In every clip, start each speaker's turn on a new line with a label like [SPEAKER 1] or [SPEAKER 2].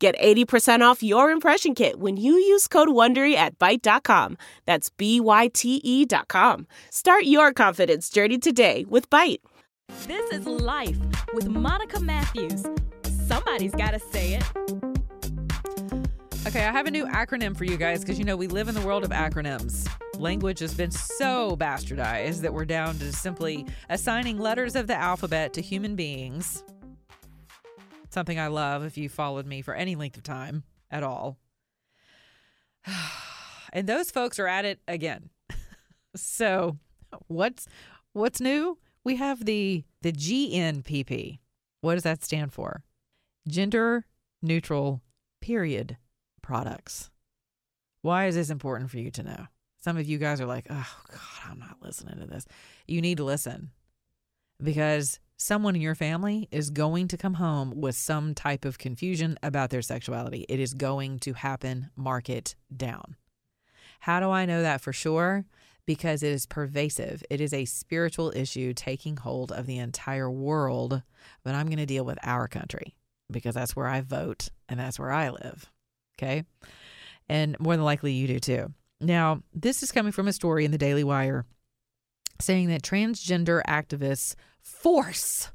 [SPEAKER 1] Get 80% off your impression kit when you use code WONDERY at Byte.com. That's B-Y-T-E dot com. Start your confidence journey today with Byte.
[SPEAKER 2] This is Life with Monica Matthews. Somebody's got to say it.
[SPEAKER 3] Okay, I have a new acronym for you guys because you know we live in the world of acronyms. Language has been so bastardized that we're down to simply assigning letters of the alphabet to human beings something I love if you followed me for any length of time at all. and those folks are at it again. so, what's what's new? We have the the GNPP. What does that stand for? Gender neutral period products. Why is this important for you to know? Some of you guys are like, "Oh god, I'm not listening to this." You need to listen. Because someone in your family is going to come home with some type of confusion about their sexuality. It is going to happen. Mark it down. How do I know that for sure? Because it is pervasive. It is a spiritual issue taking hold of the entire world. But I'm going to deal with our country because that's where I vote and that's where I live. Okay. And more than likely you do too. Now, this is coming from a story in the Daily Wire saying that transgender activists force.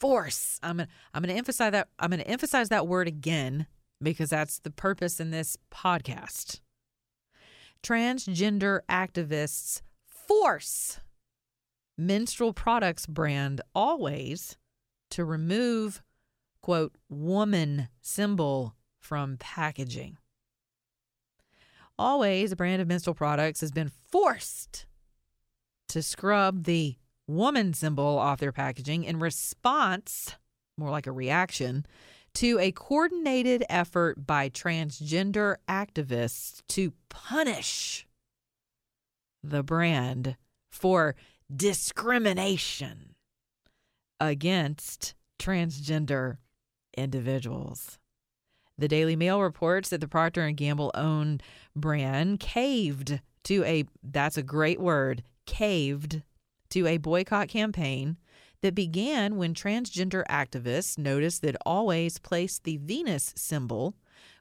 [SPEAKER 3] Force. I'm gonna i'm gonna emphasize that i'm gonna emphasize that word again because that's the purpose in this podcast. Transgender activists force menstrual products brand always to remove quote woman symbol from packaging. Always a brand of menstrual products has been forced to scrub the woman symbol off their packaging in response, more like a reaction, to a coordinated effort by transgender activists to punish the brand for discrimination against transgender individuals. The Daily Mail reports that the Procter and Gamble owned brand caved to a that's a great word, caved to a boycott campaign that began when transgender activists noticed that Always placed the Venus symbol,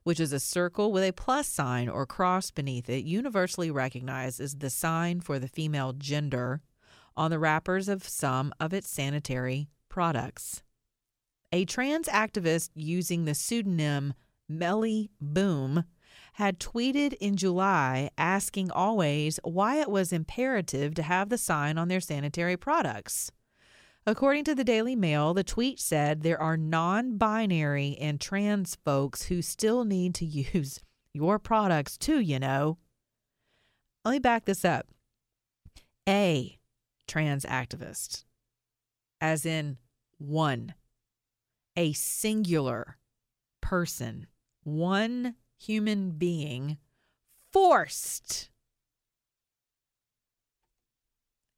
[SPEAKER 3] which is a circle with a plus sign or cross beneath it, universally recognized as the sign for the female gender, on the wrappers of some of its sanitary products. A trans activist using the pseudonym Melly Bloom had tweeted in July asking Always why it was imperative to have the sign on their sanitary products. According to the Daily Mail, the tweet said there are non binary and trans folks who still need to use your products too, you know. Let me back this up. A trans activist, as in one, a singular person, one human being forced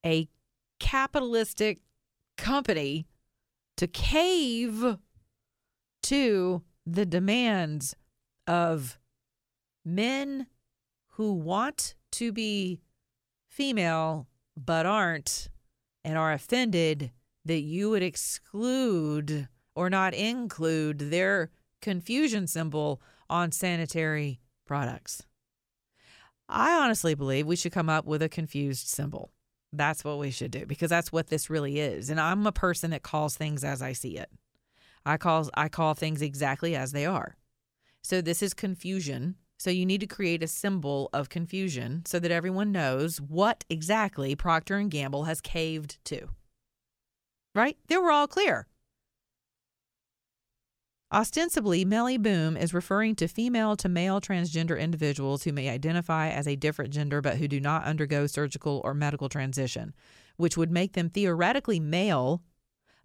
[SPEAKER 3] a capitalistic company to cave to the demands of men who want to be female but aren't and are offended that you would exclude or not include their confusion symbol on sanitary products. I honestly believe we should come up with a confused symbol. That's what we should do because that's what this really is. And I'm a person that calls things as I see it. I call I call things exactly as they are. So this is confusion. So you need to create a symbol of confusion so that everyone knows what exactly Procter and Gamble has caved to. Right? They were all clear. Ostensibly, Melly Bloom is referring to female to male transgender individuals who may identify as a different gender but who do not undergo surgical or medical transition, which would make them theoretically male,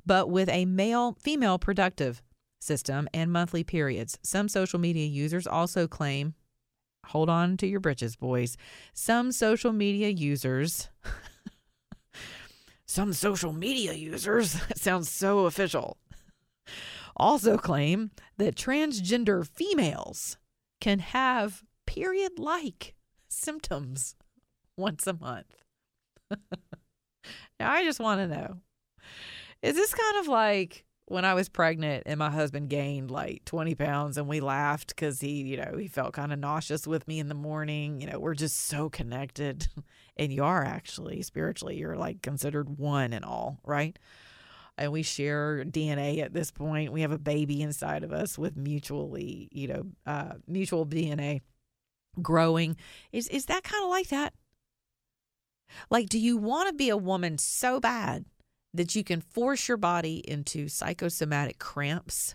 [SPEAKER 3] but with a male female productive system and monthly periods. Some social media users also claim, hold on to your britches, boys. Some social media users, some social media users, sounds so official, also claim that transgender females can have period like symptoms once a month. now, I just want to know is this kind of like when I was pregnant and my husband gained like 20 pounds and we laughed because he, you know, he felt kind of nauseous with me in the morning. You know, we're just so connected. and you are actually spiritually, you're like considered one and all, right? And we share DNA at this point. We have a baby inside of us with mutually, you know, uh, mutual DNA growing. Is is that kind of like that? Like, do you want to be a woman so bad that you can force your body into psychosomatic cramps?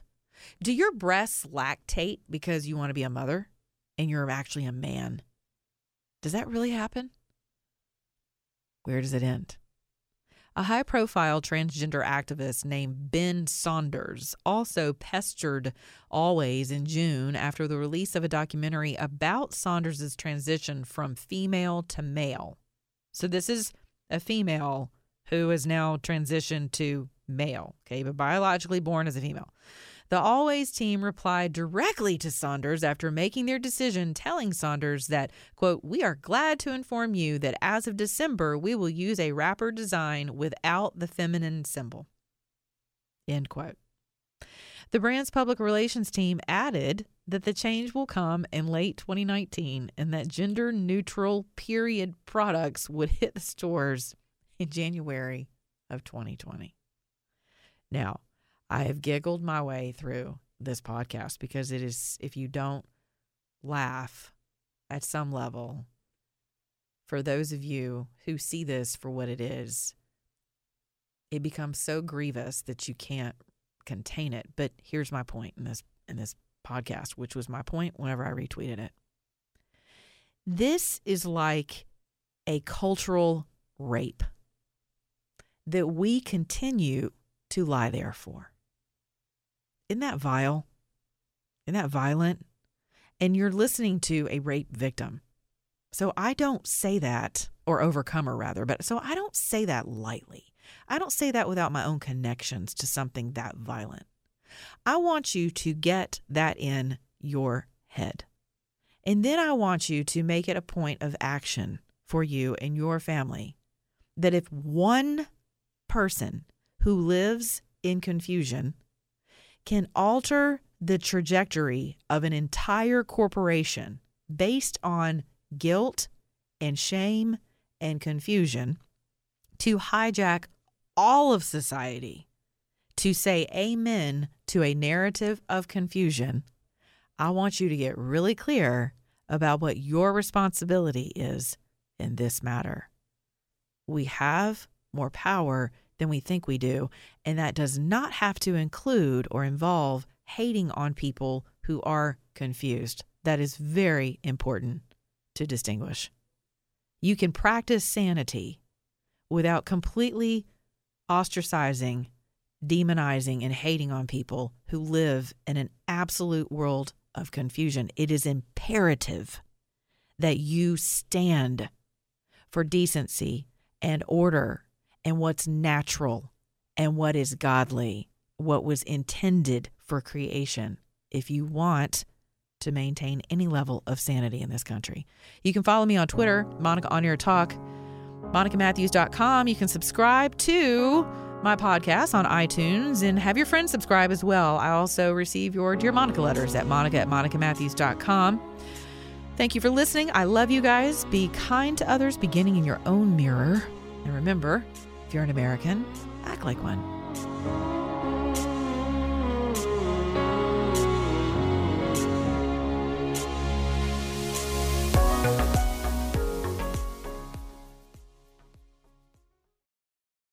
[SPEAKER 3] Do your breasts lactate because you want to be a mother and you're actually a man? Does that really happen? Where does it end? A high profile transgender activist named Ben Saunders also pestered Always in June after the release of a documentary about Saunders' transition from female to male. So, this is a female who has now transitioned to male, okay, but biologically born as a female. The Always team replied directly to Saunders after making their decision, telling Saunders that, quote, we are glad to inform you that as of December, we will use a wrapper design without the feminine symbol. End quote. The brand's public relations team added that the change will come in late 2019 and that gender neutral period products would hit the stores in January of 2020. Now, I have giggled my way through this podcast because it is, if you don't laugh at some level, for those of you who see this for what it is, it becomes so grievous that you can't contain it. But here's my point in this in this podcast, which was my point whenever I retweeted it. This is like a cultural rape that we continue to lie there for. Isn't that vile? Isn't that violent? And you're listening to a rape victim. So I don't say that, or overcomer rather, but so I don't say that lightly. I don't say that without my own connections to something that violent. I want you to get that in your head. And then I want you to make it a point of action for you and your family that if one person who lives in confusion can alter the trajectory of an entire corporation based on guilt and shame and confusion to hijack all of society to say amen to a narrative of confusion, I want you to get really clear about what your responsibility is in this matter. We have more power than we think we do. And that does not have to include or involve hating on people who are confused. That is very important to distinguish. You can practice sanity without completely ostracizing, demonizing, and hating on people who live in an absolute world of confusion. It is imperative that you stand for decency and order and what's natural and what is godly, what was intended for creation, if you want to maintain any level of sanity in this country. You can follow me on Twitter, Monica On Your Talk, monicamatthews.com. You can subscribe to my podcast on iTunes and have your friends subscribe as well. I also receive your Dear Monica letters at monica at monicamatthews.com. Thank you for listening. I love you guys. Be kind to others, beginning in your own mirror. And remember, if you're an American, act like one.